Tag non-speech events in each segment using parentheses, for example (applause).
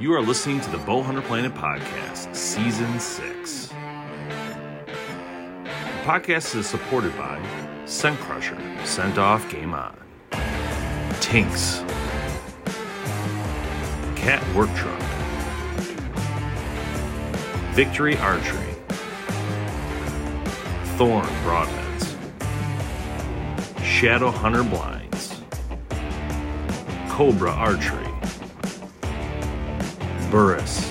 You are listening to the Bowhunter Planet Podcast, Season 6. The podcast is supported by Scent Crusher, Scent Off Game On, Tinks, Cat Work Truck, Victory Archery, Thorn Broadheads, Shadow Hunter Blinds, Cobra Archery, Burris,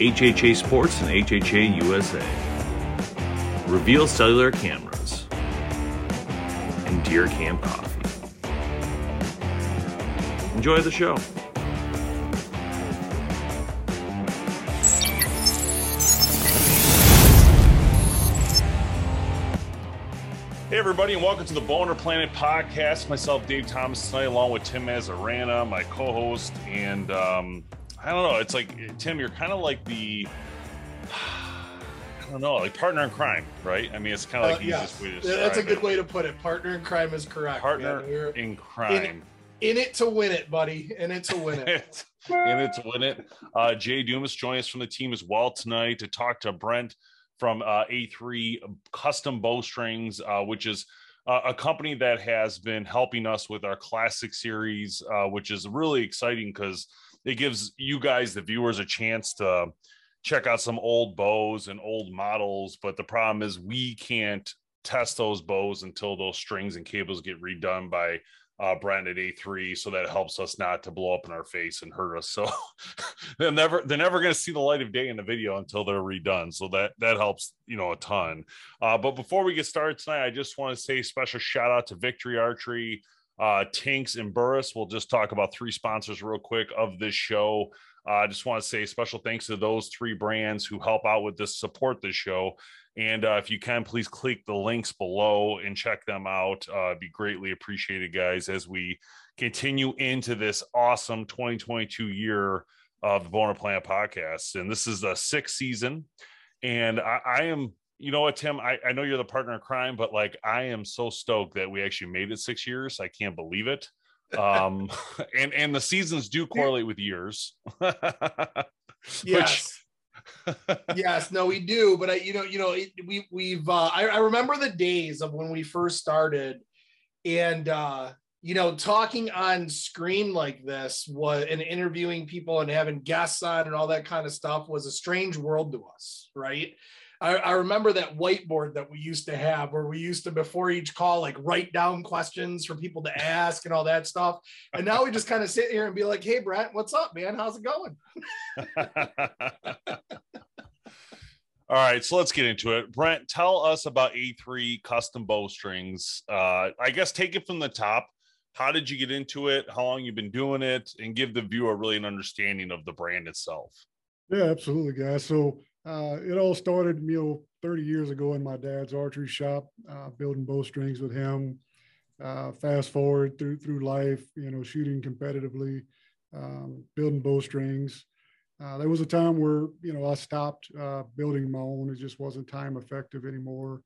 HHA Sports and HHA USA, Reveal Cellular Cameras, and Deer Camp Coffee. Enjoy the show. Hey, everybody, and welcome to the Bowhunter Planet podcast. Myself, Dave Thomas, tonight, along with Tim Mazarana, my co host. And um, I don't know, it's like, Tim, you're kind of like the, (sighs) I don't know, like partner in crime, right? I mean, it's kind of like Uh, easiest way to That's a good it. way to put it. Partner in crime is correct. Partner in crime. in it to win it, buddy. In it to win it. (laughs) in it to win it. Uh, Jay Dumas joining us from the team as well tonight to talk to Brent from uh, A3 Custom Bowstrings, uh, which is uh, a company that has been helping us with our classic series, uh, which is really exciting because it gives you guys, the viewers, a chance to check out some old bows and old models. But the problem is we can't test those bows until those strings and cables get redone by uh, at A3, so that helps us not to blow up in our face and hurt us. So (laughs) they're never they're never going to see the light of day in the video until they're redone. So that that helps you know a ton. Uh, but before we get started tonight, I just want to say special shout out to Victory Archery, uh, Tinks, and Burris. We'll just talk about three sponsors real quick of this show. Uh, I just want to say special thanks to those three brands who help out with this, support this show. And uh, if you can, please click the links below and check them out. Uh, be greatly appreciated, guys, as we continue into this awesome 2022 year of the Bowhunter Planet podcast. And this is the sixth season. And I, I am, you know what, Tim, I, I know you're the partner in crime, but like I am so stoked that we actually made it six years. I can't believe it. Um, (laughs) and and the seasons do correlate with years. (laughs) Yes. Yes. No, we do. But I, you know, you know, it, we we've. Uh, I, I remember the days of when we first started, and uh, you know, talking on screen like this was and interviewing people and having guests on and all that kind of stuff was a strange world to us, right? I, I remember that whiteboard that we used to have where we used to before each call like write down questions for people to ask and all that stuff. And now we just kind of sit here and be like, "Hey, Brett, what's up, man? How's it going?" (laughs) (laughs) All right, so let's get into it. Brent, tell us about A3 custom bowstrings. Uh, I guess take it from the top. How did you get into it? How long you've been doing it, and give the viewer really an understanding of the brand itself. Yeah, absolutely, guys. So uh, it all started, you know, 30 years ago in my dad's archery shop, uh, building bowstrings with him. Uh, fast forward through through life, you know, shooting competitively, um, building bowstrings. Uh, there was a time where you know I stopped uh, building my own; it just wasn't time effective anymore.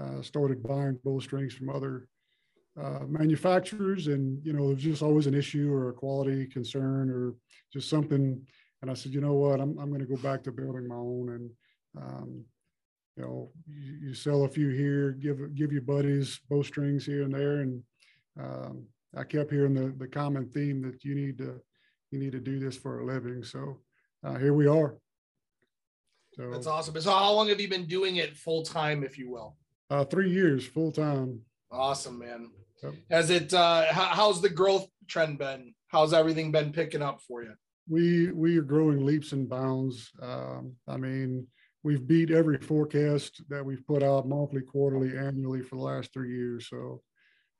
Uh, started buying bowstrings from other uh, manufacturers, and you know, it was just always an issue or a quality concern or just something and I said, you know what, I'm, I'm going to go back to building my own. And, um, you know, you, you, sell a few here, give, give your buddies bowstrings here and there. And, um, I kept hearing the the common theme that you need to you need to do this for a living. So uh, here we are. So that's awesome. So how long have you been doing it full time, if you will? Uh, three years full time. Awesome, man. Yep. Has it? Uh, how, how's the growth trend been? How's everything been picking up for you? We we are growing leaps and bounds. Um, I mean, we've beat every forecast that we've put out monthly, quarterly, annually for the last three years. So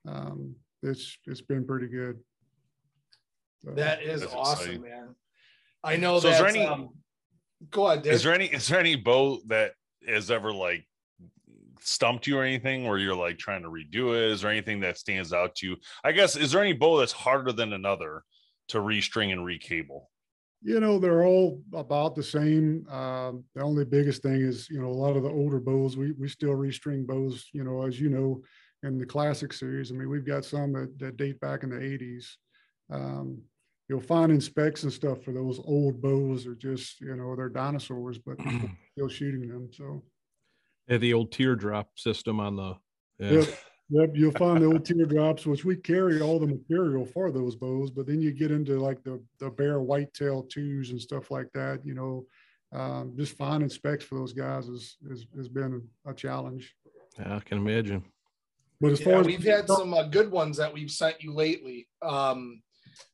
um, it's it's been pretty good. So, that is awesome, exciting. man. I know so that. Any, um, go ahead. Dave. Is there any is there any bow that has ever like stumped you or anything where you're like trying to redo it? Is there anything that stands out to you? I guess is there any bow that's harder than another to restring and recable? You know, they're all about the same. Um, the only biggest thing is, you know, a lot of the older bows, we we still restring bows, you know, as you know, in the classic series. I mean, we've got some that, that date back in the 80s. Um, you'll find in specs and stuff for those old bows are just, you know, they're dinosaurs, but (clears throat) still shooting them. So yeah, the old teardrop system on the yeah. Yep, yep. You'll find the old teardrops, which we carry all the material for those bows, but then you get into like the the Bear Whitetail twos and stuff like that. You know, um, just finding specs for those guys has has, has been a challenge. Yeah, I can imagine. But as yeah, far as we've had some uh, good ones that we've sent you lately. Um,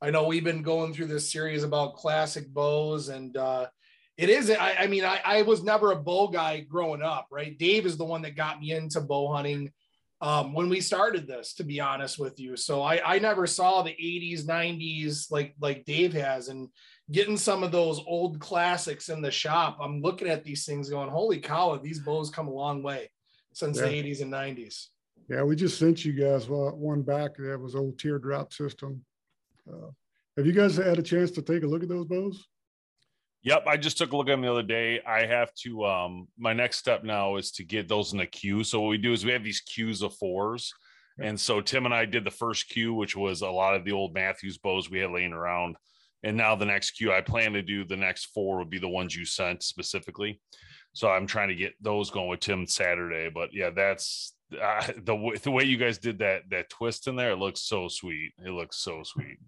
I know we've been going through this series about classic bows, and uh, it is. I, I mean, I, I, was never a bow guy growing up, right? Dave is the one that got me into bow hunting um, when we started this, to be honest with you. So I, I never saw the 80s, 90s like like Dave has, and getting some of those old classics in the shop. I'm looking at these things, going, "Holy cow! These bows come a long way since yeah. the 80s and 90s." Yeah, we just sent you guys one back that was old teardrop system. Uh, have you guys had a chance to take a look at those bows? Yep, I just took a look at them the other day. I have to um my next step now is to get those in a queue. So what we do is we have these queues of fours. And so Tim and I did the first queue, which was a lot of the old Mathews bows we had laying around. And now the next queue I plan to do the next four would be the ones you sent specifically. So I'm trying to get those going with Tim Saturday. But yeah, that's uh, (laughs) the the way you guys did that that twist in there. It looks so sweet. It looks so sweet.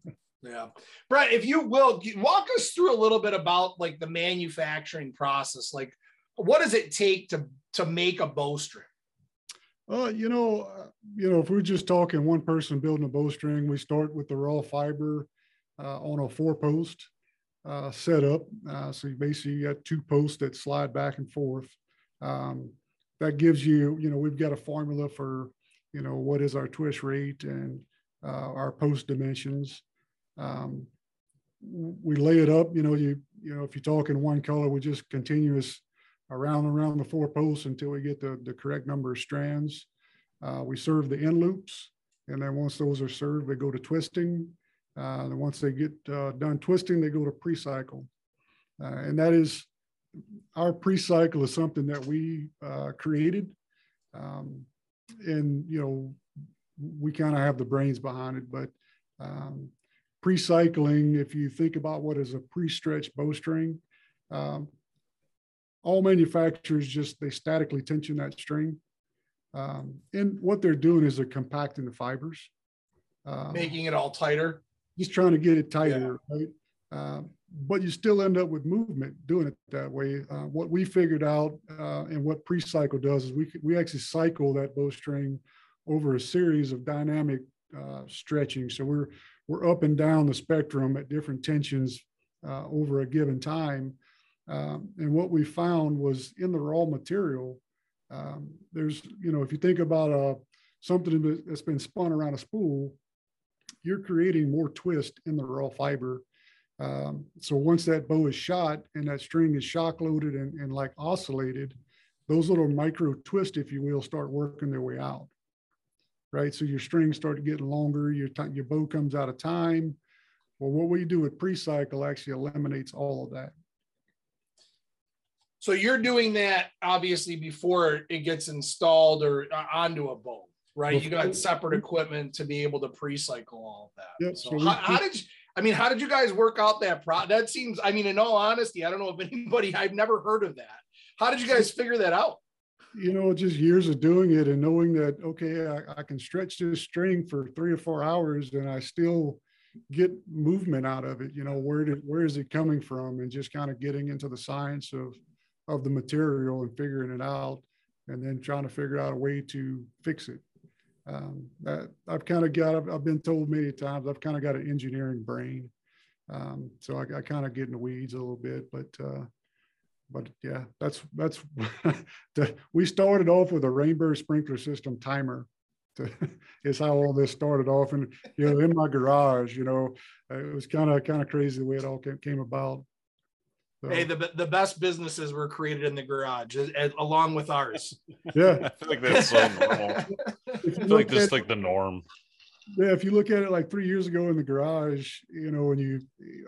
Yeah. Brett, if you will walk us through a little bit about like the manufacturing process. Like what does it take to to make a bowstring? Uh, you know, uh, you know, if we're just talking one person building a bowstring, we start with the raw fiber uh, on a four post uh, setup. Uh, so you basically got two posts that slide back and forth. Um, that gives you, you know, we've got a formula for, you know, what is our twist rate and uh, our post dimensions. Um, we lay it up, you know, you, you know, if you talk in one color, we just continuous around and around the four posts until we get the, the correct number of strands. Uh, we serve the end loops. And then once those are served, they go to twisting. Uh, and once they get uh, done twisting, they go to pre-cycle. Uh, and that is, our pre-cycle is something that we uh, created. Um, and, you know, we kind of have the brains behind it, but um, pre-cycling, if you think about what is a pre-stretched bowstring, um, all manufacturers just they statically tension that string. Um, and what they're doing is they're compacting the fibers, um, making it all tighter. Just trying to get it tighter, yeah. right? But you still end up with movement doing it that way. Uh, what we figured out uh, and what pre-cycle does is we we actually cycle that bowstring over a series of dynamic uh, stretching. So we're we're up and down the spectrum at different tensions uh, over a given time. Um, and what we found was in the raw material, um, there's, you know, if you think about a, uh, something that's been spun around a spool, you're creating more twist in the raw fiber. Um, so once that bow is shot and that string is shock loaded and, and like oscillated, those little micro twists, if you will, start working their way out right? So your strings start getting longer, your, t- your bow comes out of time. Well, what we do with pre-cycle actually eliminates all of that. So you're doing that obviously before it gets installed or uh, onto a bow, right? you got separate equipment to be able to pre-cycle all of that. Yep. So, so how, how, did you, I mean, how did you guys work out that pro? That seems, I mean, in all honesty, I don't know if (laughs) anybody, I've never heard of that. How did you guys figure that out? you know, just years of doing it and knowing that, okay, I, I, can stretch this string for three or four hours and I still get movement out of it. You know, where did, where is it coming from? And just kind of getting into the science of, of the material and figuring it out and then trying to figure out a way to fix it. Um, that I've kind of got, I've, I've, been told many times, I've kind of got an engineering brain. Um, so I, I kind of get in the weeds a little bit, but, uh, but yeah, that's that's (laughs) we started off with a Rainbird sprinkler system timer. (laughs) To, is how all this started off, and you know, in my garage, you know, it was kind of kind of crazy the way it all came, came about. So, hey, the the best businesses were created in the garage, as, as, along with ours. Yeah, (laughs) I feel like that's so normal. I feel like this is like the norm. Yeah, if you look at it like three years ago in the garage, you know, when you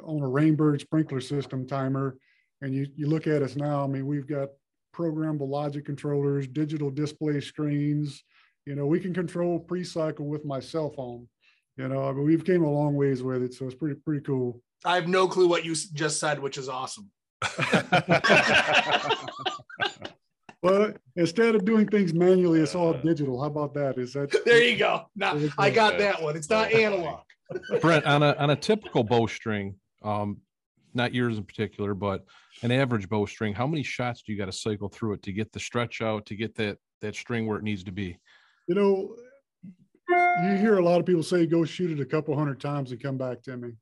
own a Rainbird sprinkler system timer, and you, you look at us now, I mean, we've got programmable logic controllers, digital display screens. You know, we can control pre-cycle with my cell phone. You know, I mean, we've came a long ways with it, so it's pretty pretty cool. I have no clue what you just said, which is awesome. (laughs) (laughs) well, instead of doing things manually, it's all digital. How about that? Is that (laughs) there? You go. Now I got that one. It's not analog. (laughs) Brent, on a on a typical bowstring, um, not yours in particular, but an average bowstring, how many shots do you got to cycle through it to get the stretch out to get that that string where it needs to be? You know, you hear a lot of people say go shoot it a couple hundred times and come back to me,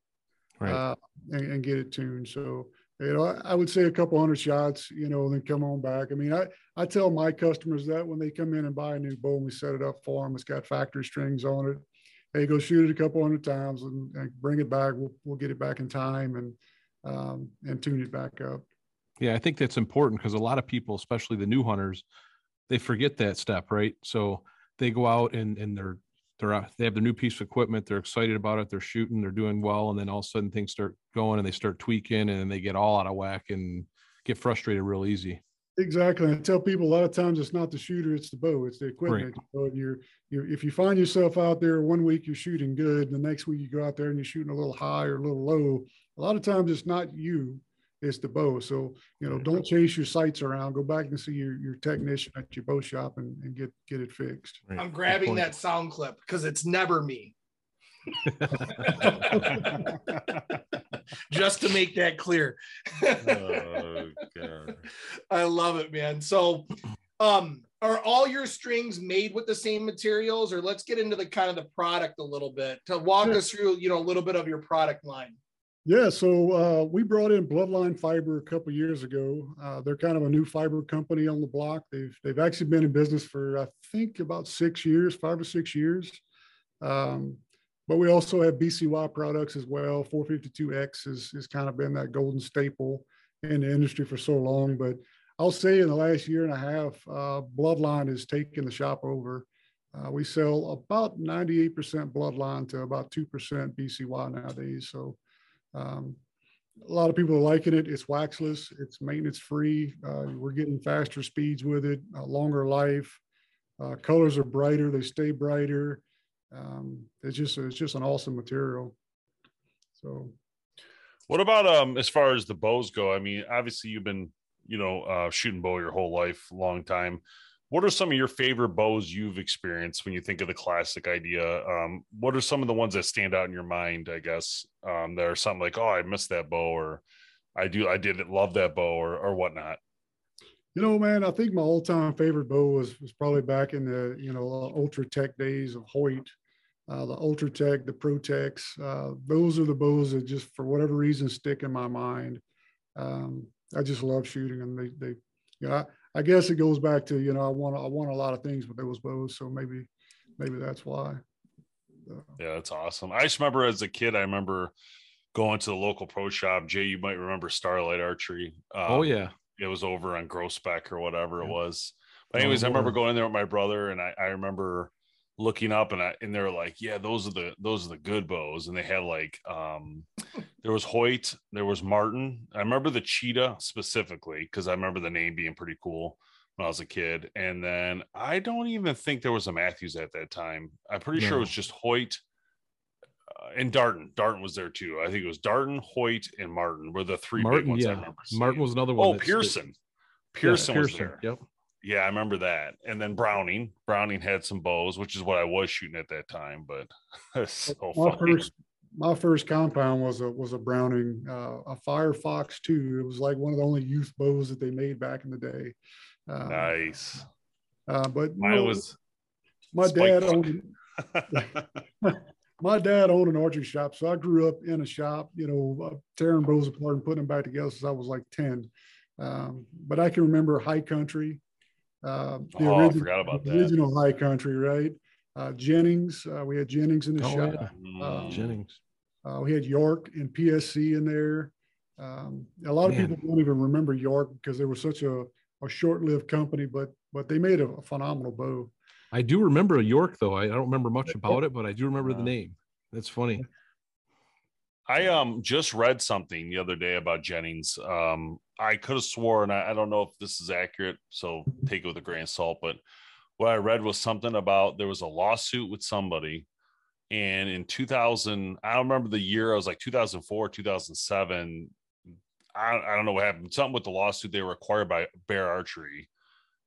right, uh, and, and, get it tuned. So you know, I, would say a couple hundred shots, you know, and then come on back. I mean, I I tell my customers that when they come in and buy a new bow, and we set it up for them, it's got factory strings on it. Hey, go shoot it a couple hundred times and, and bring it back. We'll we'll get it back in time and um, and tune it back up. Yeah, I think that's important because a lot of people, especially the new hunters, they forget that step, right? So they go out and and they're they're they have their new piece of equipment, they're excited about it, they're shooting, they're doing well, and then all of a sudden things start going and they start tweaking and they get all out of whack and get frustrated real easy. Exactly. I tell people a lot of times it's not the shooter, it's the bow, it's the equipment. Right. you're, you if you find yourself out there one week you're shooting good, and the next week you go out there and you're shooting a little high or a little low, a lot of times it's not you, it's the bow. So, you know, don't chase your sights around. Go back and see your, your technician at your bow shop and, and get get it fixed. Right. I'm grabbing that sound clip because it's never me. (laughs) Just to make that clear. oh, I love it, man. So um are all your strings made with the same materials or let's get into the kind of the product a little bit to walk us through you know a little bit of your product line yeah, so uh, we brought in Bloodline Fiber a couple years ago. Uh, they're kind of a new fiber company on the block. They've they've actually been in business for I think about six years, five or six years. Um, but we also have BCY products as well. 452X has, has kind of been that golden staple in the industry for so long. But I'll say in the last year and a half, uh, Bloodline has taken the shop over. Uh, we sell about 98% Bloodline to about 2% BCY nowadays. So um, a lot of people are liking it. It's waxless. It's maintenance free. Uh, we're getting faster speeds with it, longer life. Uh, colors are brighter. They stay brighter. Um, it's just it's just an awesome material. So, what about um as far as the bows go? I mean, obviously you've been you know uh, shooting bow your whole life, long time what are some of your favorite bows you've experienced when you think of the classic idea? Um, what are some of the ones that stand out in your mind? I guess um, that are something like, oh, I missed that bow, or I do, I did love that bow, or or whatnot. You know, man, I think my all-time favorite bow was was probably back in the you know Ultra Tech days of Hoyt, uh, the Ultra Tech, the Protex. Uh, those are the bows that just for whatever reason stick in my mind. Um, I just love shooting them. They they you know. I, I guess it goes back to you know I want I want a lot of things with those bows, so maybe maybe that's why. So. Yeah, that's awesome. I just remember as a kid, I remember going to the local pro shop. Jay, you might remember Starlight Archery. Um, oh yeah, it was over on Groesbeck or whatever yeah. it was. But anyways, oh, I remember going in there with my brother, and I, I remember looking up and I and they're like, yeah, those are the those are the good bows. And they had like um there was Hoyt, there was Martin. I remember the cheetah specifically because I remember the name being pretty cool when I was a kid. And then I don't even think there was a Mathews at that time. I'm pretty sure it was just Hoyt uh, and Darton. Darton was there too. I think it was Darton, Hoyt, and Martin were the three Martin, big ones yeah. I remember. Martin was another one. Oh, Pearson. Pearson, yeah, Pearson was there. Yep. Yeah, I remember that. And then Browning, Browning had some bows, which is what I was shooting at that time. But (laughs) so my funny. first my first compound was a was a Browning, uh, a Firefox two. It was like one of the only youth bows that they made back in the day. Um, nice. Uh, but Mine know, was my dad owned (laughs) my dad owned an archery shop, so I grew up in a shop, you know, uh, tearing bows apart and putting them back together since I was like ten. Um, but I can remember High Country, uh, the Oh, I forgot about the that. original High Country, right? Uh, Jennings, uh, we had Jennings in the Oh, shop. yeah. Mm. Jennings. Uh, we had York and PSE in there. Um, a lot of people don't even remember York because they were such a, a short-lived company, but but they made a, a phenomenal bow. I do remember a York though. I, I don't remember much about it, but I do remember the name. That's funny. I um just read something the other day about Jennings. Um, I could have sworn I, I don't know if this is accurate, so take it with a grain of salt. But what I read was something about there was a lawsuit with somebody, and in 2000, I don't remember the year. I was like 2004, 2007. I, I don't know what happened. Something with the lawsuit. They were acquired by Bear Archery,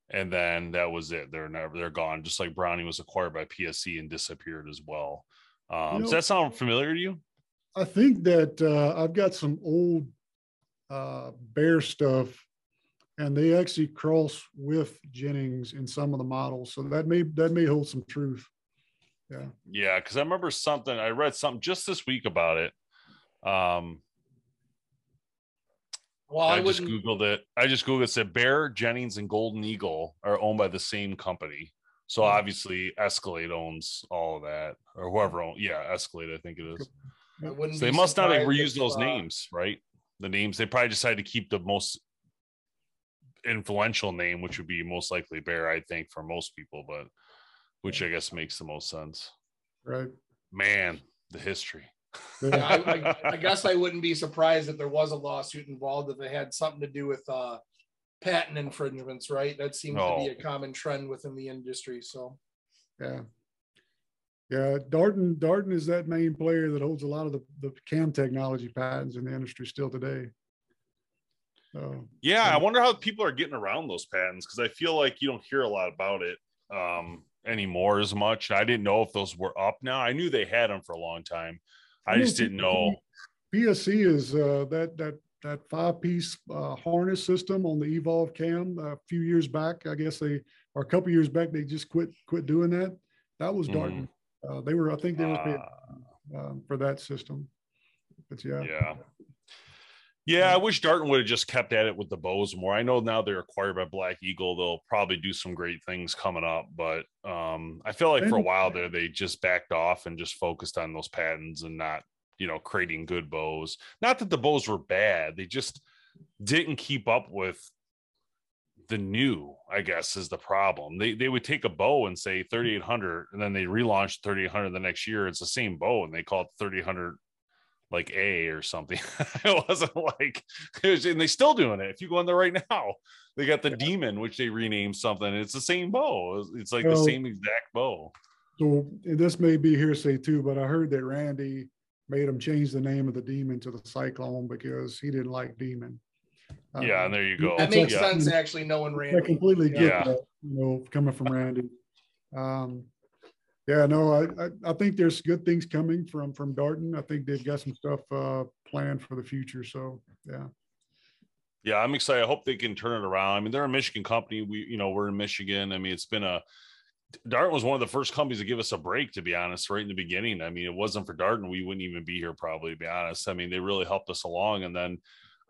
and then that was it. They're never they're gone. Just like Browning was acquired by PSE and disappeared as well. Um, You does that sound familiar to you? I think that uh, I've got some old uh, bear stuff, and they actually cross with Jennings in some of the models, so that may that may hold some truth. Yeah, Yeah, because I remember something. I read something just this week about it. Um, Well, I, I, just googled it. I just googled it. Said Bear, Jennings, and Golden Eagle are owned by the same company. So obviously, Escalade owns all of that, or whoever owns. Yeah, Escalade, I think it is. I wouldn't So they must not have surprised reused if, those uh, names, right? The names they probably decided to keep the most influential name, which would be most likely Bear, I think, for most people, but which I guess makes the most sense. right. Man, the history. Yeah, I, I, (laughs) I guess I wouldn't be surprised if there was a lawsuit involved if it had something to do with uh, patent infringements, right? That seems to be a common trend within the industry. So, Yeah. Yeah, Darton Darton is that main player that holds a lot of the, the cam technology patents in the industry still today. So Yeah, I wonder how people are getting around those patents because I feel like you don't hear a lot about it um, anymore as much. I didn't know if those were up now. I knew they had them for a long time. I just didn't know. PSE is uh, that that that five piece uh, harness system on the Evolve Cam a few years back. I guess they or a couple years back they just quit quit doing that. That was Darton. Uh, they were I think they were paid Uh, um, for that system. But yeah, yeah. Yeah, I wish Darton would have just kept at it with the bows more. I know now they're acquired by Black Eagle. They'll probably do some great things coming up, but um, I feel like for a while there they just backed off and just focused on those patents and not, you know, creating good bows. Not that the bows were bad, they just didn't keep up with the new, I guess, is the problem. They they would take a bow and say 3800 and then they relaunch 3800 the next year. It's the same bow and they call it 3800 like A or something. (laughs) it wasn't like it was, and they still doing it. If you go in there right now, they got the demon, which they renamed something. It's the same bow. It's- like the same exact bow. So this may be hearsay too, but I heard that Randy made him change the name of the demon to the Cyclone because he didn't like demon. Yeah, Uh, and there you go. that makes yeah. sense actually knowing I Randy. completely get Yeah. that, you know, coming from Randy. Um, yeah, no, I, I, I think there's good things coming from, from Darton. I think they've got some stuff, uh, planned for the future. So, yeah. Yeah, I'm excited. I hope they can turn it around. I mean, they're a Michigan company. We, you know, we're in Michigan. I mean, it's been a Darton was one of the first companies to give us a break, to be honest, right in the beginning. I mean, it wasn't for Darton, we wouldn't even be here, probably, to be honest. I mean, they really helped us along. And then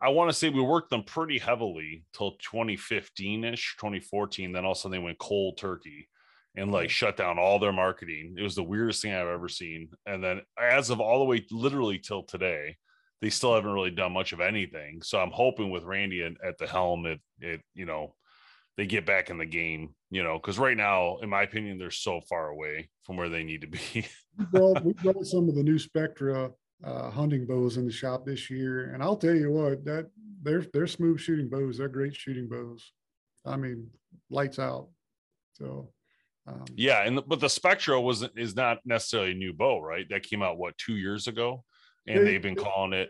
I want to say we worked them pretty heavily till 2015 ish, 2014. Then all of a sudden they went cold turkey and like mm-hmm. shut down all their marketing. It was the weirdest thing I've ever seen. And then as of all the way literally till today, they still haven't really done much of anything. So I'm hoping with Randy at, at the helm, it, it, you know, they get back in the game, you know, because right now, in my opinion, they're so far away from where they need to be. (laughs) Well, we brought some of the new Spectra, uh, hunting bows in the shop this year. And I'll tell you what, that they're, they're smooth shooting bows. They're great shooting bows. I mean, lights out. So, um, yeah, and the, but the Spectra wasn't is not necessarily a new bow, right? That came out what two years ago, and They- they've been calling it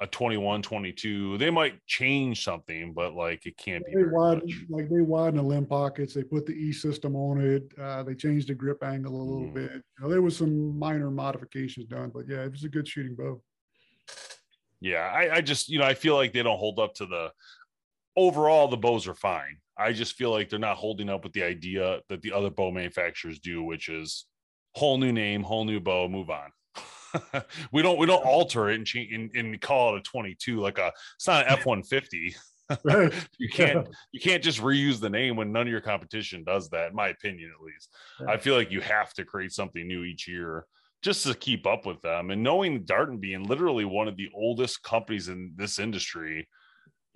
a 21, 22. They might change something, but like it can't be. They very widen, like they widen the limb pockets. They put the E system on it. Uh, they changed the grip angle a little Mm. bit. You know, there was some minor modifications done, but yeah, it was a good shooting bow. Yeah, I, I just you know I feel like they don't hold up to the overall. The bows are fine. I just feel like they're not holding up with the idea that the other bow manufacturers do, which is whole new name, whole new bow, move on. (laughs) we don't we don't alter it and change and, and call it a 22 like a it's not an F150. Right. (laughs) you can't you can't just reuse the name when none of your competition does that in my opinion at least. I feel like you have to create something new each year just to keep up with them and knowing darton being literally one of the oldest companies in this industry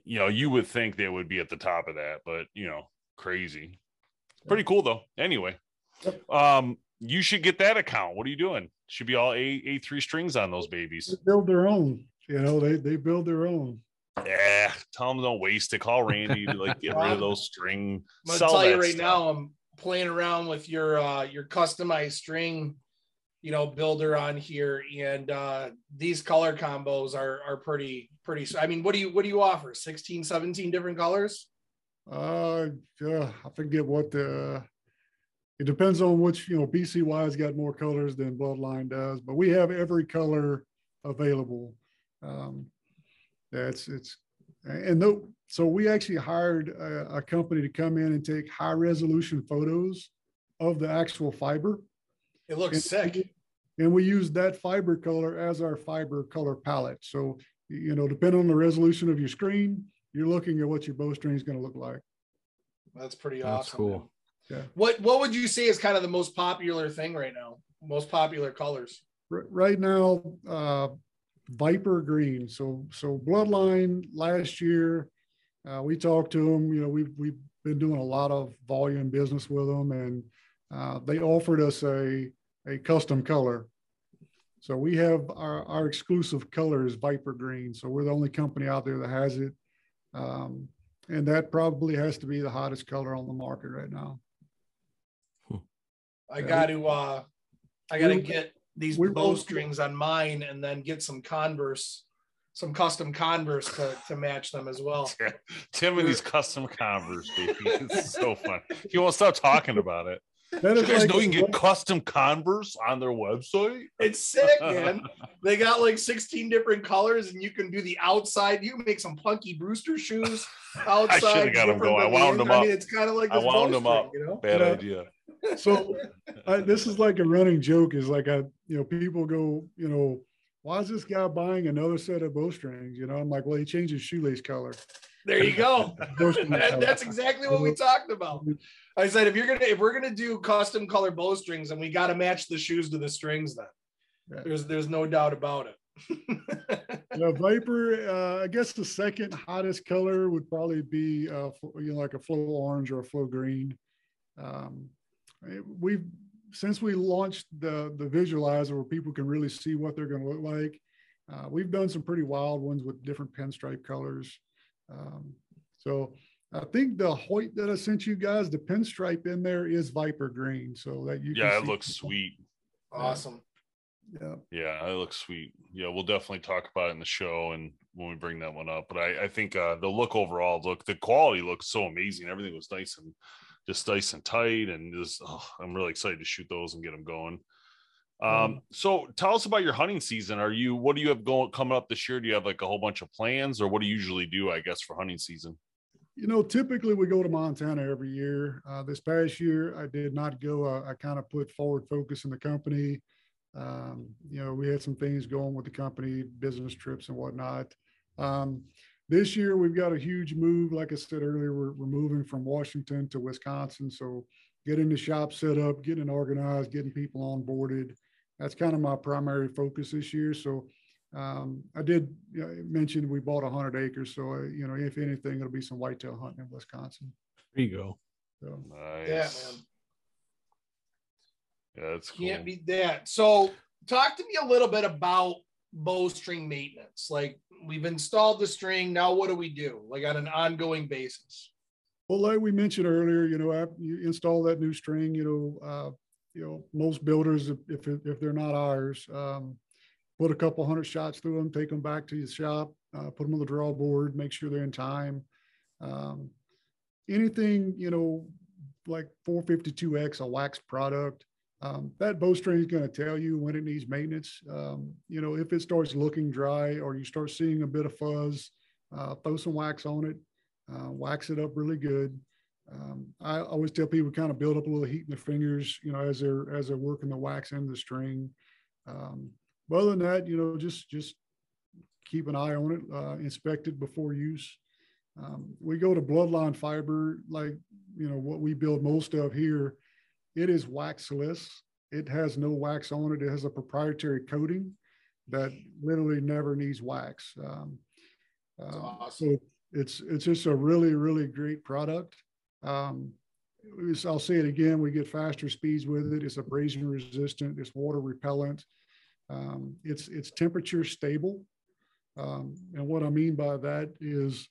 you know you would think they would be at the top of that but you know crazy. Pretty cool though. Anyway um you should get that account. What are you doing should be all a a3 strings on those babies They build their own. You know, they they build their own. yeah tell them don't waste it call randy to like get rid of (laughs) those string I'm gonna sell tell you right stuff. now, I'm playing around with your uh your customized string, you know, builder on here, and uh these color combos are are pretty pretty. I mean, what do you what do you offer? 16, 17 different colors? Uh, yeah, I forget what the. It depends on which you know. BCY's got more colors than Bloodline does, but we have every color available. Um, that's it's, and though so we actually hired a, a company to come in and take high resolution photos of the actual fiber, It looks sick. and we use that fiber color as our fiber color palette. So you know, depending on the resolution of your screen, you're looking at what your bowstring is going to look like. That's pretty That's awesome. cool. Yeah. What what would you say is kind of the most popular thing right now? Most popular colors? Right now, uh, Viper Green. So so Bloodline last year, uh, we talked to them. You know, we've we've been doing a lot of volume business with them, and uh, they offered us a a custom color. So we have our our exclusive color is Viper Green. So we're the only company out there that has it, um, and that probably has to be the hottest color on the market right now. I got to uh I got to get these bowstrings on mine and then get some Converse, some custom Converse to to match them as well. Tim and these custom Converse, baby. (laughs) It's so fun. He won't stop talking about it. That You guys like- know you can get custom Converse on their website? It's sick, (laughs) man. They got like 16 different colors, and you can do the outside. You make some punky Brewster shoes (laughs) outside. got 'em different going. I wound the them I mean, it's kind of like I wound them up. You know? Bad Yeah. idea. So I, this is like a running joke is like I, you know, people go, you know, why is this guy buying another set of bowstrings? You know, I'm like, well, he changed his shoelace color. There you go. (laughs) (laughs) That- that's exactly what we talked about. I said if you're gonna if we're gonna do custom color bowstrings, and we got to match the shoes to the strings, then Yeah. there's there's no doubt about it. (laughs) Yeah, Viper, uh, I guess the second hottest color would probably be, uh, you know, like a flow orange or a flow green. Um, we've since we launched the the visualizer where people can really see what they're going to look like. Uh, we've done some pretty wild ones with different pinstripe colors. Um, so I think the Hoyt that I sent you guys, the pinstripe in there is Viper green, so that you Yeah, can it see- looks sweet. awesome. Yeah. Yeah, it looks sweet. Yeah, we'll definitely talk about it in the show and when we bring that one up. But I, I think uh, the look overall, look, the quality looks so amazing. Everything was nice and just nice and tight. And just, oh, I'm really excited to shoot those and get them going. Um, Um, so tell us about your hunting season. Are you, what do you have going coming up this year? Do you have like a whole bunch of plans or what do you usually do, I guess, for hunting season? You know, typically we go to Montana every year. Uh, this past year, I did not go. Uh, I kind of put forward focus in the company. Um, you know, we had some things going with the company, business trips and whatnot. Um, this year, we've got a huge move. Like I said earlier, we're, we're moving from Washington to Wisconsin. So getting the shop set up, getting organized, getting people onboarded. That's kind of my primary focus this year. So um, I did you know, mention we bought 100 acres. So, uh, you know, if anything, it'll be some whitetail hunting in Wisconsin. There you go. So, Nice. Yeah, man. Yeah, that's cool. Can't beat that. So, talk to me a little bit about bowstring maintenance. Like, we've installed the string. Now, what do we do? Like on an ongoing basis? well, like we mentioned earlier, you know, after you install that new string, you know, uh, you know, most builders, if, if, if they're not ours, um, put a couple hundred shots through them, take them back to the shop, uh, put them on the draw board, make sure they're in time. Um, anything, you know, like 452X, a wax product, um, that bowstring is going to tell you when it needs maintenance. Um, you know, if it starts looking dry or you start seeing a bit of fuzz, uh, throw some wax on it, uh, wax it up really good. Um, I always tell people kind of build up a little heat in their fingers, you know, as they're as they're working the wax into the string. Um, but other than that, you know, just just keep an eye on it, uh, inspect it before use. Um, we go to bloodline fiber, like you know what we build most of here. It is waxless. It has no wax on it. It has a proprietary coating that literally never needs wax. Um, uh, awesome. So it's it's just a really really great product. Um, I'll say it again. We get faster speeds with it. It's abrasion resistant. It's water repellent. Um, it's it's temperature stable. Um, and what I mean by that is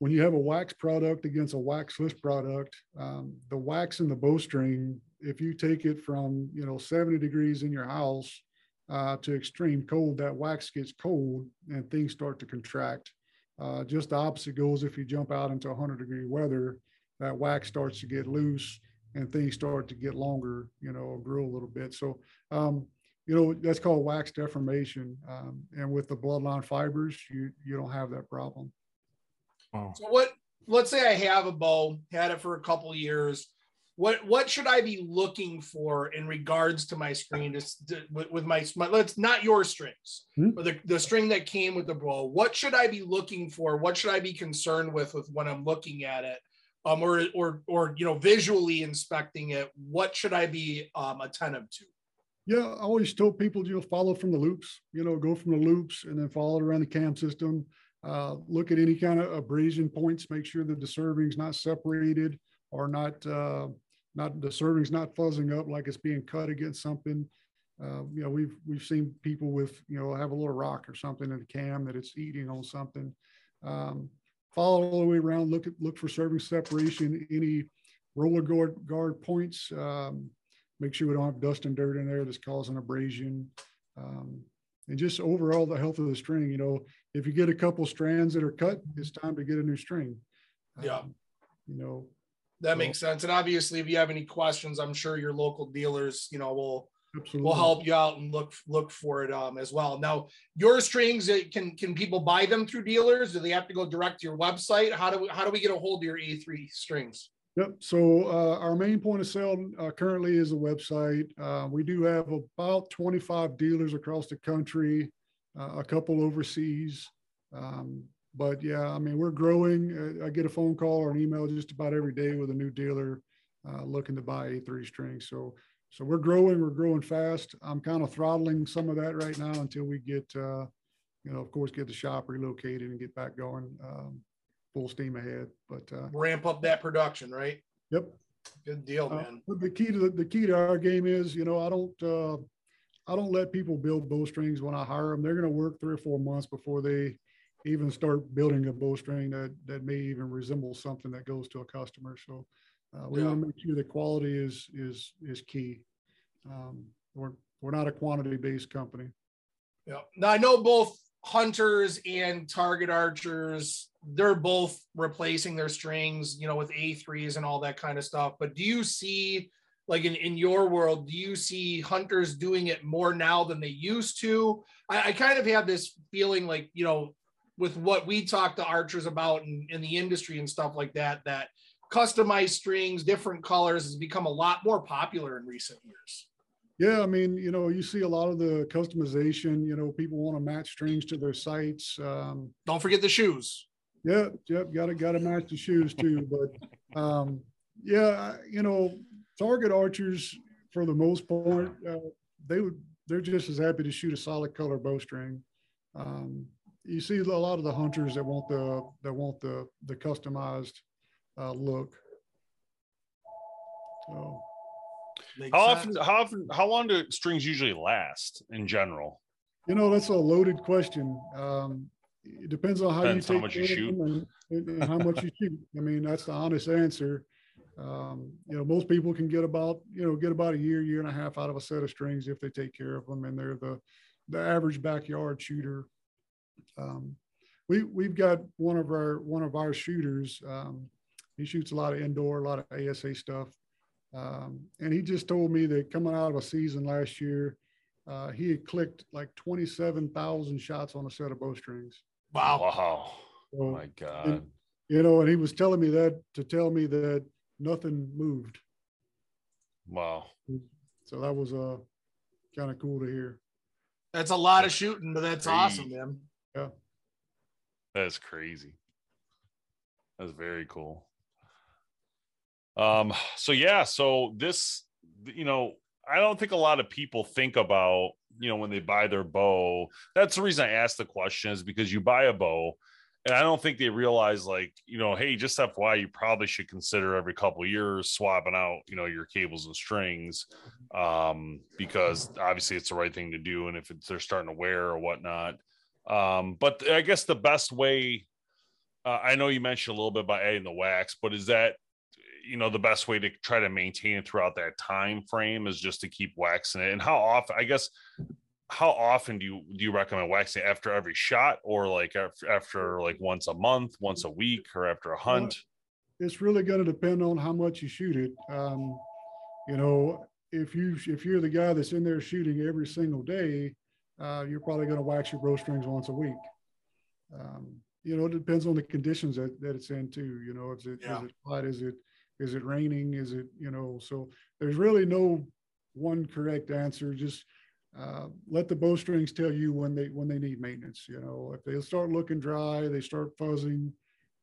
when you have a wax product against a wax waxless product, um, the wax in the bowstring, if you take it from you know 70 degrees in your house uh, to extreme cold, that wax gets cold and things start to contract. Uh, just the opposite goes if you jump out into 100 degree weather, that wax starts to get loose and things start to get longer, you know, grow a little bit. So, um, you know, that's called wax deformation. Um, and with the bloodline fibers, you you don't have that problem. So what? Let's say I have a bow, had it for a couple years. What what should I be looking for in regards to my screen? Just to, with, with my, my let's not your strings, hmm? but the, the string that came with the bow. What should I be looking for? What should I be concerned with with when I'm looking at it? Um, or or or you know, visually inspecting it. What should I be um, attentive to? Yeah, I always tell people, you know, follow from the loops, you know, go from the loops and then follow it around the cam system. Uh, look at any kind of abrasion points, make sure that the serving's not separated or not, uh, not the serving's not fuzzing up like it's being cut against something. Uh, you know, we've we've seen people with you know have a little rock or something in the cam that it's eating on something. Um, follow all the way around. Look at look for serving separation. Any roller guard guard points. Um, make sure we don't have dust and dirt in there that's causing abrasion. Um, and just overall the health of the string. You know, if you get a couple strands that are cut, it's time to get a new string. Yeah. Um, you know, that so, makes sense. And obviously, if you have any questions, I'm sure your local dealers, you know, will Absolutely. will help you out and look look for it um, as well. Now, your strings uh, can can people buy them through dealers? Do they have to go direct to your website? How do we, how do we get a hold of your A3 strings? Yep. So uh, our main point of sale uh, currently is a website. Uh, we do have about 25 dealers across the country, uh, a couple overseas. Um, but yeah, I mean, we're growing. Uh, I get a phone call or an email just about every day with a new dealer uh, looking to buy A3 strings. So, so we're growing. We're growing fast. I'm kind of throttling some of that right now until we get, you know, of course, get the shop relocated and get back going. Um, full steam ahead. But uh, ramp up that production, right? Yep. Good deal, uh, man. Uh, the key to the, the, key to our game is, you know, I don't uh, I don't let people build bowstrings when I hire them. They're going to work three or four months before they even start building a bowstring that that may even resemble something that goes to a customer. So uh, we yeah. want to make sure the quality is is is key. Um, we're we're not a quantity based company. Yeah. Now I know both hunters and target archers they're both replacing their strings you know with a3s and all that kind of stuff. But do you see like in, in your world do you see hunters doing it more now than they used to? I, I kind of have this feeling like you know with what we talk to archers about in, in the industry and stuff like that that customized strings different colors has become a lot more popular in recent years yeah, I mean, you know, you see a lot of the customization. You know, people want to match strings to their sights. Um, Don't forget the shoes. Yeah, yep, got to got to match the shoes too. But um, yeah, you know, target archers for the most part, uh, they would they're just as happy to shoot a solid color bowstring. Um, you see a lot of the hunters that want the that want the the customized uh, look. So Makes how sense. often? How often? How long do strings usually last in general? You know, that's a loaded question. Um, it depends on how depends you take how much you shoot and, and, how much you (laughs) shoot. I mean, that's the honest answer. Um, you know, most people can get about you know get about a year, year and a half out of a set of strings if they take care of them and they're the the average backyard shooter. Um, we we've got one of our one of our shooters. Um, he shoots a lot of indoor, a lot of ASA stuff, um, and he just told me that coming out of a season last year, uh, he had clicked like twenty seven thousand shots on a set of bowstrings. Wow! Wow! So, oh my god! And, you know, and he was telling me that to tell me that nothing moved. Wow! So that was uh kind of cool to hear. That's a lot of shooting, but that's awesome, man. Yeah. That's crazy. That's very cool. Um, so yeah, so this, you know, I don't think a lot of people think about, you know, when they buy their bow. That's the reason I asked the question is because you buy a bow, and I don't think they realize, like, you know, hey, just FYI, you probably should consider every couple years swapping out, you know, your cables and strings, um, because obviously it's the right thing to do, and if they're starting to wear or whatnot, um, but I guess the best way, uh, I know you mentioned a little bit about adding the wax, but is that you know the best way to try to maintain it throughout that time frame is just to keep waxing it? And how often? I guess how often do you do you recommend waxing after every shot or like after, after like once a month once a week or after a hunt it's really going to depend on how much you shoot it um, you know if you if you're the guy that's in there shooting every single day uh, you're probably going to wax your bowstrings once a week. Um, you know, it depends on the conditions that, that it's in too. You know, is it yeah. is it hot? Is it is it raining? Is it you know? So there's really no one correct answer. Just uh, let the bowstrings tell you when they when they need maintenance. You know, if they start looking dry, they start fuzzing,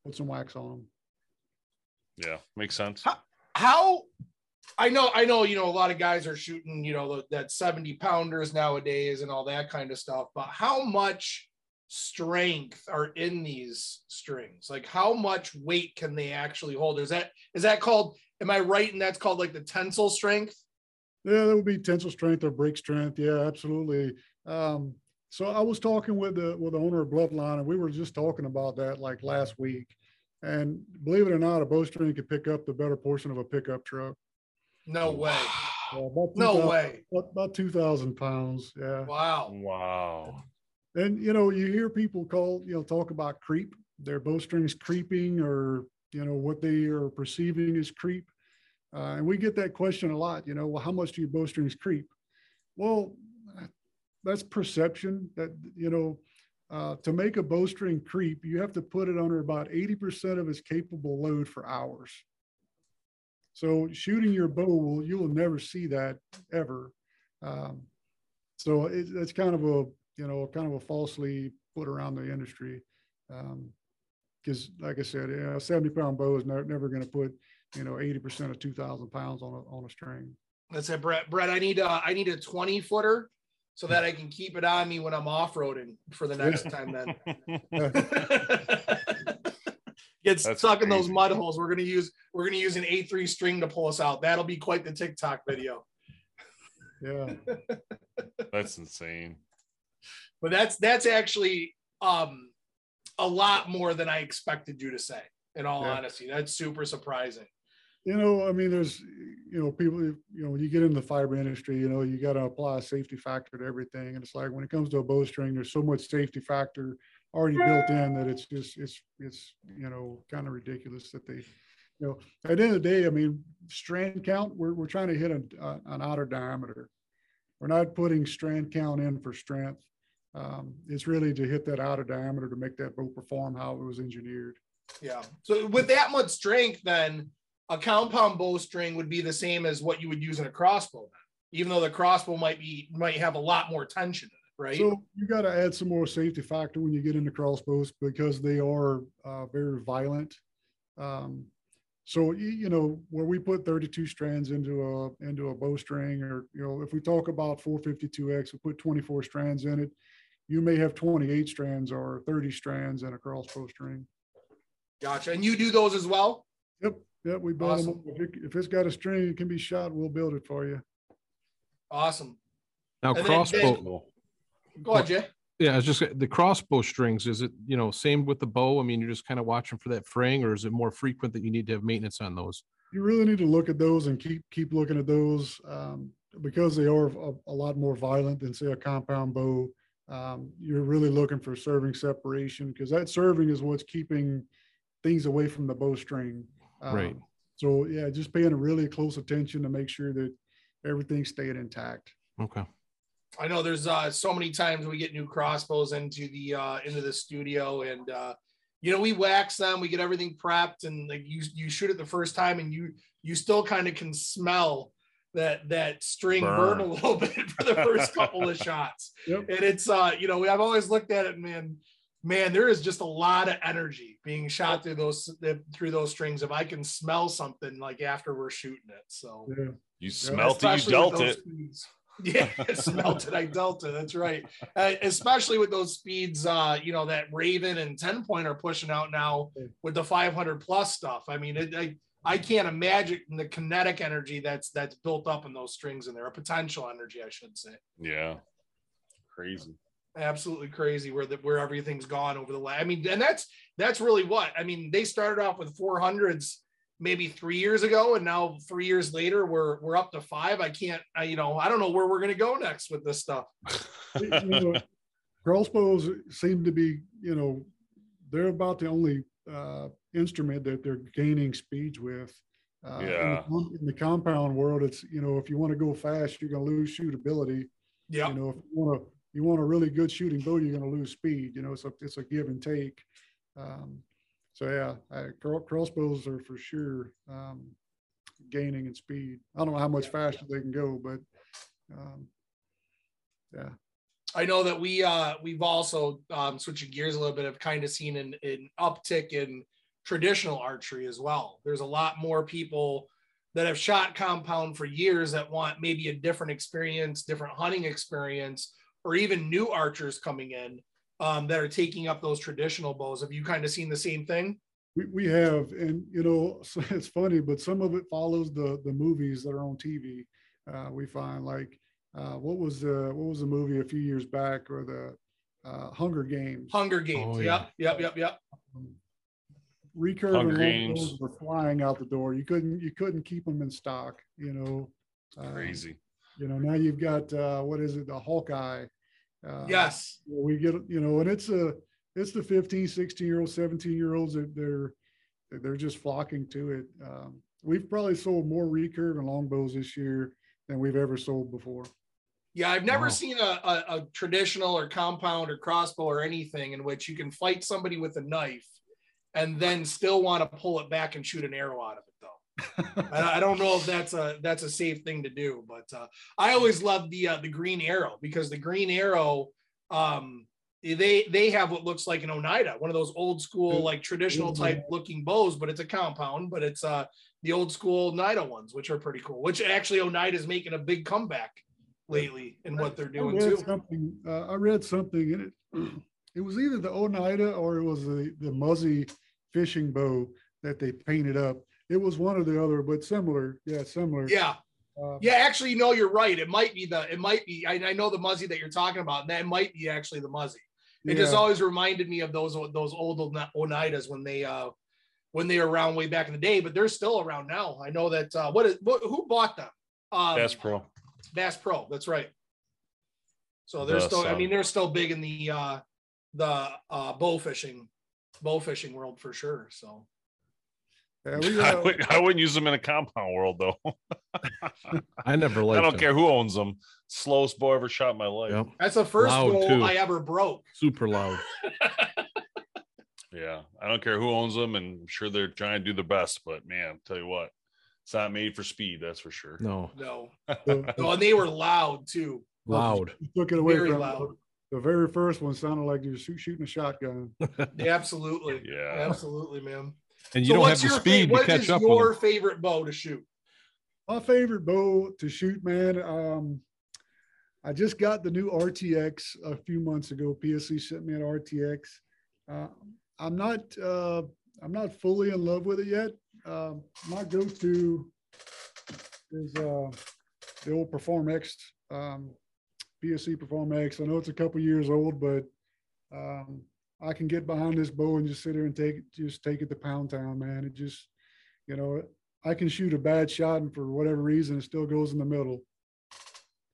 put some wax on them. Yeah, makes sense. How, how I know, I know, you know, a lot of guys are shooting, you know, that 70 pounders nowadays and all that kind of stuff, but how much strength are in these strings? Like how much weight can they actually hold? Is that, is that called, am I right? And that's called like the tensile strength? Yeah, that would be tensile strength or break strength. Yeah, absolutely. Um, so I was talking with the with the owner of Bloodline, and we were just talking about that like last week. And believe it or not, a bowstring could pick up the better portion of a pickup truck. No way. Yeah, no way. About, 2,000 pounds. Yeah. Wow. Wow. And, you know, you hear people call, you know, talk about creep, their bowstrings creeping or, you know, what they are perceiving as creep. Uh, and we get that question a lot, you know, well, how much do your bowstrings creep? Well, that's perception that, you know, uh, to make a bowstring creep, you have to put it under about 80% of its capable load for hours. So shooting your bow, you will never see that ever. Um, so it, it's kind of a you know kind of a falsely put around the industry because, um, like I said, you know, a seventy pound bow is never, never going to put you know eighty percent of two thousand pounds on a on a string. That's it, Brett. Brett, I need a I need a twenty footer so that I can keep it on me when I'm off roading for the next time. Then. (laughs) get That's stuck crazy. in those mud holes. We're gonna use we're gonna use an A3 string to pull us out. That'll be quite the TikTok video. Yeah. (laughs) that's insane. But that's that's actually um a lot more than I expected you to say, in all yeah. honesty. That's super surprising. You know, I mean, there's, you know, people, you know, when you get into the fiber industry, you know, you got to apply a safety factor to everything. And it's like when it comes to a bowstring, there's so much safety factor already built in that it's just it's it's you know kind of ridiculous that they you know at the end of the day i mean strand count we're, we're trying to hit an, uh, an outer diameter we're not putting strand count in for strength um, it's really to hit that outer diameter to make that bow perform how it was engineered yeah so with that much strength then a compound bowstring would be the same as what you would use in a crossbow then, even though the crossbow might be might have a lot more tension right? So you got to add some more safety factor when you get into crossbows because they are uh, very violent. Um, so you know where we put 32 strands into a into a bowstring, or you know if we talk about 452x, we put 24 strands in it. You may have 28 strands or 30 strands in a crossbow string. Gotcha. And you do those as well? Yep. Yep. We build awesome. them. If, it, if it's got a string, it can be shot. We'll build it for you. Awesome. Now, and crossbow. Then, Go ahead, Jay. Yeah, it's just the crossbow strings. Is it you know same with the bow? I mean, you're just kind of watching for that fraying, or is it more frequent that you need to have maintenance on those? You really need to look at those and keep keep looking at those um, because they are a, a, lot more violent than say a compound bow. Um, you're really looking for serving separation because that serving is what's keeping things away from the bowstring. Um, Right. So yeah, just paying a really close attention to make sure that everything's staying intact. Okay. I know there's uh, so many times we get new crossbows into the uh, into the studio, and uh, you know we wax them, we get everything prepped, and like you you shoot it the first time, and you you still kind of can smell that that string burn. Burn. a little (laughs) bit for the first couple of shots, Yep. and it's uh you know I've always looked at it, man. Man, there is just a lot of energy being shot through those through those strings. If I can smell something like after we're shooting it, so Yeah. You smelt it, you Especially dealt it. speeds. (laughs) Yeah, I smelt it. I dealt it. That's right. Uh, especially with those speeds, uh, you know, that Raven and 10 point are pushing out now with the 500 plus stuff. I mean, it, I, I can't imagine the kinetic energy that's that's built up in those strings in there, a potential energy, I should say. Yeah. Crazy. Absolutely crazy where the where everything's gone over the last. I mean, and that's that's really what I mean. They started off with 400s maybe three years ago, and now three years later, we're we're up to five. I can't, I, you know, I don't know where we're gonna go next with this stuff. (laughs) you know, crossbows seem to be, you know, they're about the only uh, instrument that they're gaining speeds with. Uh, in the Yeah. In the compound world, it's, you know, if you want to go fast, you're going to lose shootability. Yeah, You know, if you want to, you want a really good shooting bow, you're going to lose speed. You know, it's a, it's a give and take. Um, so yeah, I, crossbows are for sure um, gaining in speed. I don't know how much faster they can go, but um, yeah. I know that we uh we've also um switching gears a little bit have kind of seen an, an uptick in traditional archery as well. There's a lot more people that have shot compound for years that want maybe a different experience, different hunting experience, or even new archers coming in um, that are taking up those traditional bows. Have you kind of seen the same thing? We, we have, and you know, (laughs) it's funny, but some of it follows the the movies that are on TV. Uh, we find like uh, what was the what was the movie a few years back or the uh, Hunger Games? Hunger Games. Oh, yep, yep, yep, yep. Recurve Hunger and Games. longbows were flying out the door. You couldn't you couldn't keep them in stock. You know, Um, Crazy. you know, now you've got uh, what is it, the Hawkeye? Uh, Yes. we get you know and it's a it's the 15 16 year olds 17 year olds that they're they're just flocking to it um, we've probably sold more recurve and longbows this year than we've ever sold before Yeah, I've never Wow. seen a, a, a traditional or compound or crossbow or anything in which you can fight somebody with a knife and then still want to pull it back and shoot an arrow out of it though. (laughs) I, I don't know if that's a that's a safe thing to do, but uh, I always love the uh, the green arrow because the green arrow um they they have what looks like an Oneida, one of those old school like traditional type looking bows, but it's a compound, but it's uh the old school Oneida ones, which are pretty cool. Which actually Oneida is making a big comeback lately in what they're I doing read too. something uh, i read something in it (clears throat) it was either the oneida or it was the the muzzy fishing bow that they painted up it was one or the other but similar yeah similar Yeah, uh, yeah. Actually, no, you're right. It might be the. It might be. I, I know the Muzzy that you're talking about. And that might be actually the Muzzy. It just always reminded me of those those old Oneidas when they uh when they were around way back in the day. But they're still around now. I know that. Uh, what is what, who bought them? Um, Bass Pro. Bass Pro. That's right. So they're The still. I mean, they're still big in the uh the uh bow fishing bow fishing world for sure. So yeah, (laughs) we, I, uh, would, I wouldn't use them in a compound world though. (laughs) I never liked I don't them. care who owns them. Slowest bow I ever shot in my life. Yep. that's the first Loud, bow too. I ever broke. Super loud. (laughs) Yeah. I don't care who owns them, and I'm sure they're trying to do their best, but man, tell you what, it's not made for speed, that's for sure. No, No, (laughs) no, and they were loud too. loud. you took it away Very from loud. the very first one sounded like you were shooting a shotgun (laughs) Absolutely. Yeah. Absolutely, man. And you So don't have the your fa- speed to catch is up with your them. favorite bow to shoot? My favorite bow to shoot, man. Um, I just got the new RTX a few months ago. PSE sent me an RTX. Uh, I'm not, uh, I'm not fully in love with it yet. Um, my go-to is uh, the old Perform X, um, PSE Perform X. I know it's a couple years old, but um, I can get behind this bow and just sit there and take it, just take it to Pound Town, man. It just, you know, I can shoot a bad shot and for whatever reason it still goes in the middle.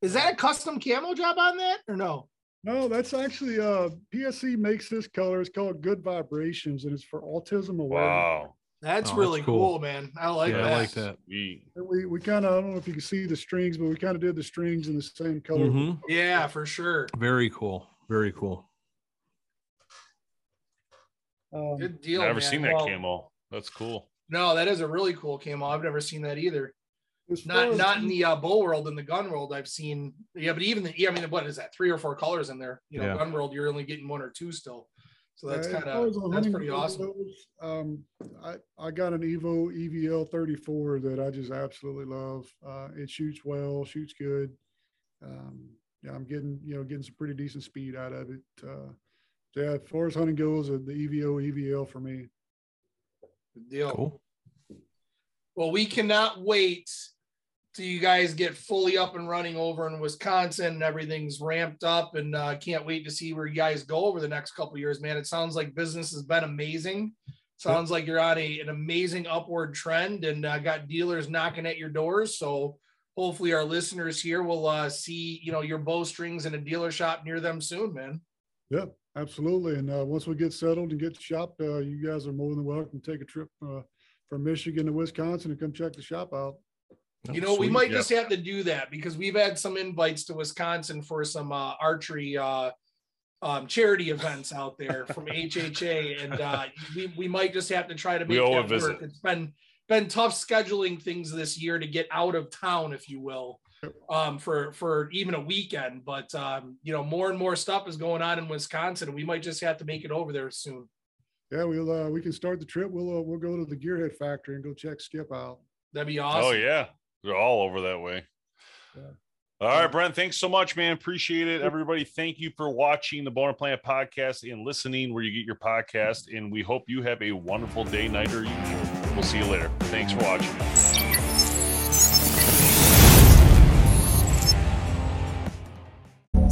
Is that a custom camo job on that or no? No, that's actually uh PSE makes this color. It's called Good Vibrations, and it's for autism awareness. Wow. That's Oh, really that's cool. cool. man. I like yeah, that. I like that. We, we we kind of I don't know if you can see the strings, but we kind of did the strings in the same color. Mhm. Yeah, for sure. Very cool. Very cool. Um, Good deal. I've never man. seen that Well, camo. That's cool. No, that is a really cool camo. I've never seen that either. as Not as not in the uh, bow world, in the gun world, I've seen. Yeah, but even the yeah, I mean, what is that? Three or four colors in there. You know, Yeah. gun world, you're only getting one or two still. So that's kind of as the that's hunting pretty awesome. goes, Um, I, I got an Evo EVL 34 that I just absolutely love. Uh, it shoots well, shoots good. Um, yeah, I'm getting, you know, getting some pretty decent speed out of it. Uh, so yeah, as far as hunting goes, uh, the EVO EVL for me. Good deal. Cool. Well, we cannot wait till you guys get fully up and running over in Wisconsin and everything's ramped up and uh, can't wait to see where you guys go over the next couple years, man. It sounds like business has been amazing. Sounds like you're on a, an amazing upward trend and uh, got dealers knocking at your doors. So hopefully our listeners here will uh, see, you know, your bowstrings in a dealer shop near them soon, man. Yeah, absolutely. And uh, once we get settled and get shopped, uh, you guys are more than welcome to take a trip uh, from Michigan to Wisconsin and come check the shop out. You know, we might Yeah. just have to do that because we've had some invites to Wisconsin for some uh, archery uh, um, charity events out there (laughs) from HHA, and uh, we we might just have to try to We make owe a that work. It's been been tough scheduling things this year to get out of town, if you will, um, for for even a weekend. But um, you know, more and more stuff is going on in Wisconsin, and we might just have to make it over there soon. Yeah, we'll uh, we can start the trip. We'll uh, we'll go to the Gearhead factory and go check Skip out. That'd be awesome. Oh yeah, they're all over that way. Yeah. All right, Brent. Thanks so much, man. Appreciate it, everybody. Thank you for watching the Bowhunter Planet podcast and listening where you get your podcast. And we hope you have a wonderful day, night, or evening. We'll see you later. Thanks for watching.